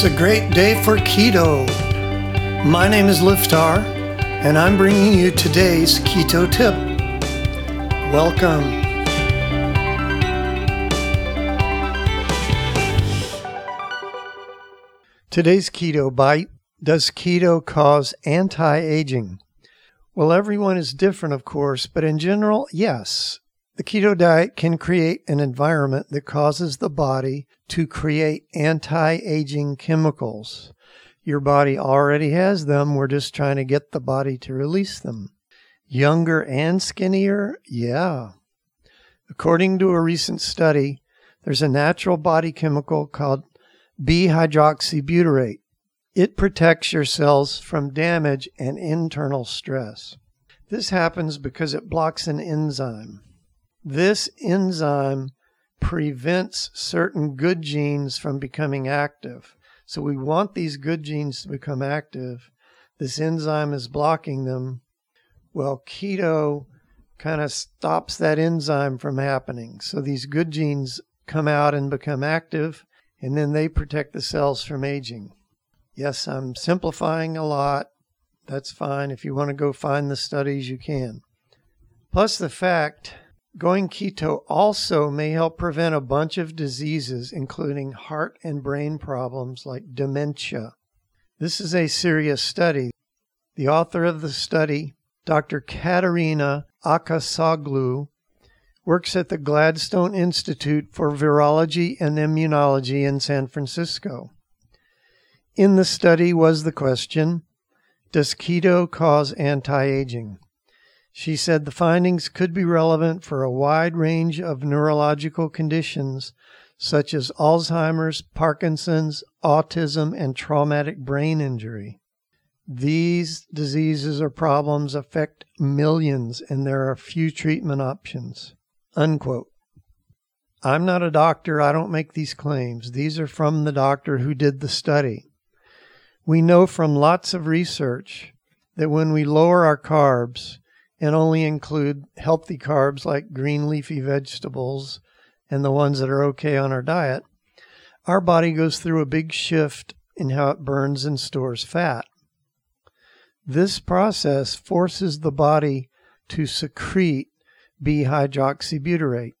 It's a great day for keto. My name is Liftar, and I'm bringing you today's keto tip. Welcome. Today's keto bite Does keto cause anti aging? Well, everyone is different, of course, but in general, yes. The keto diet can create an environment that causes the body to create anti aging chemicals. Your body already has them. We're just trying to get the body to release them. Younger and skinnier? Yeah. According to a recent study, there's a natural body chemical called B hydroxybutyrate. It protects your cells from damage and internal stress. This happens because it blocks an enzyme. This enzyme prevents certain good genes from becoming active. So we want these good genes to become active. This enzyme is blocking them. Well, keto kind of stops that enzyme from happening. So these good genes come out and become active, and then they protect the cells from aging. Yes, I'm simplifying a lot. That's fine. If you want to go find the studies, you can. Plus, the fact Going keto also may help prevent a bunch of diseases, including heart and brain problems like dementia. This is a serious study. The author of the study, Dr. Katerina Akassoglou, works at the Gladstone Institute for Virology and Immunology in San Francisco. In the study was the question Does keto cause anti aging? She said the findings could be relevant for a wide range of neurological conditions such as Alzheimer's, Parkinson's, autism, and traumatic brain injury. These diseases or problems affect millions, and there are few treatment options. Unquote. I'm not a doctor. I don't make these claims. These are from the doctor who did the study. We know from lots of research that when we lower our carbs, and only include healthy carbs like green leafy vegetables and the ones that are okay on our diet, our body goes through a big shift in how it burns and stores fat. This process forces the body to secrete B hydroxybutyrate.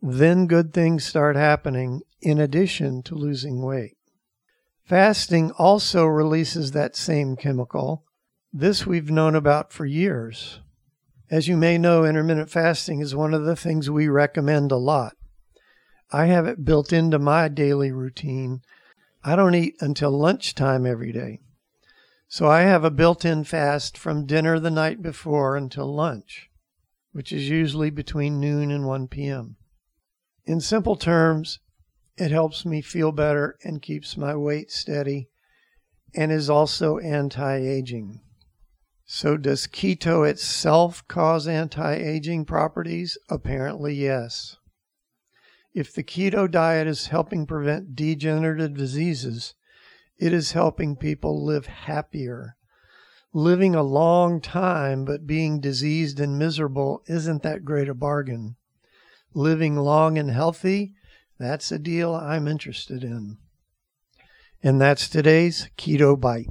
Then good things start happening in addition to losing weight. Fasting also releases that same chemical. This we've known about for years. As you may know, intermittent fasting is one of the things we recommend a lot. I have it built into my daily routine. I don't eat until lunchtime every day. So I have a built in fast from dinner the night before until lunch, which is usually between noon and 1 p.m. In simple terms, it helps me feel better and keeps my weight steady and is also anti aging. So, does keto itself cause anti aging properties? Apparently, yes. If the keto diet is helping prevent degenerative diseases, it is helping people live happier. Living a long time but being diseased and miserable isn't that great a bargain. Living long and healthy, that's a deal I'm interested in. And that's today's Keto Bite.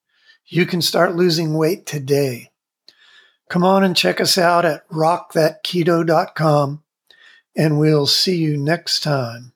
You can start losing weight today. Come on and check us out at rockthatketo.com, and we'll see you next time.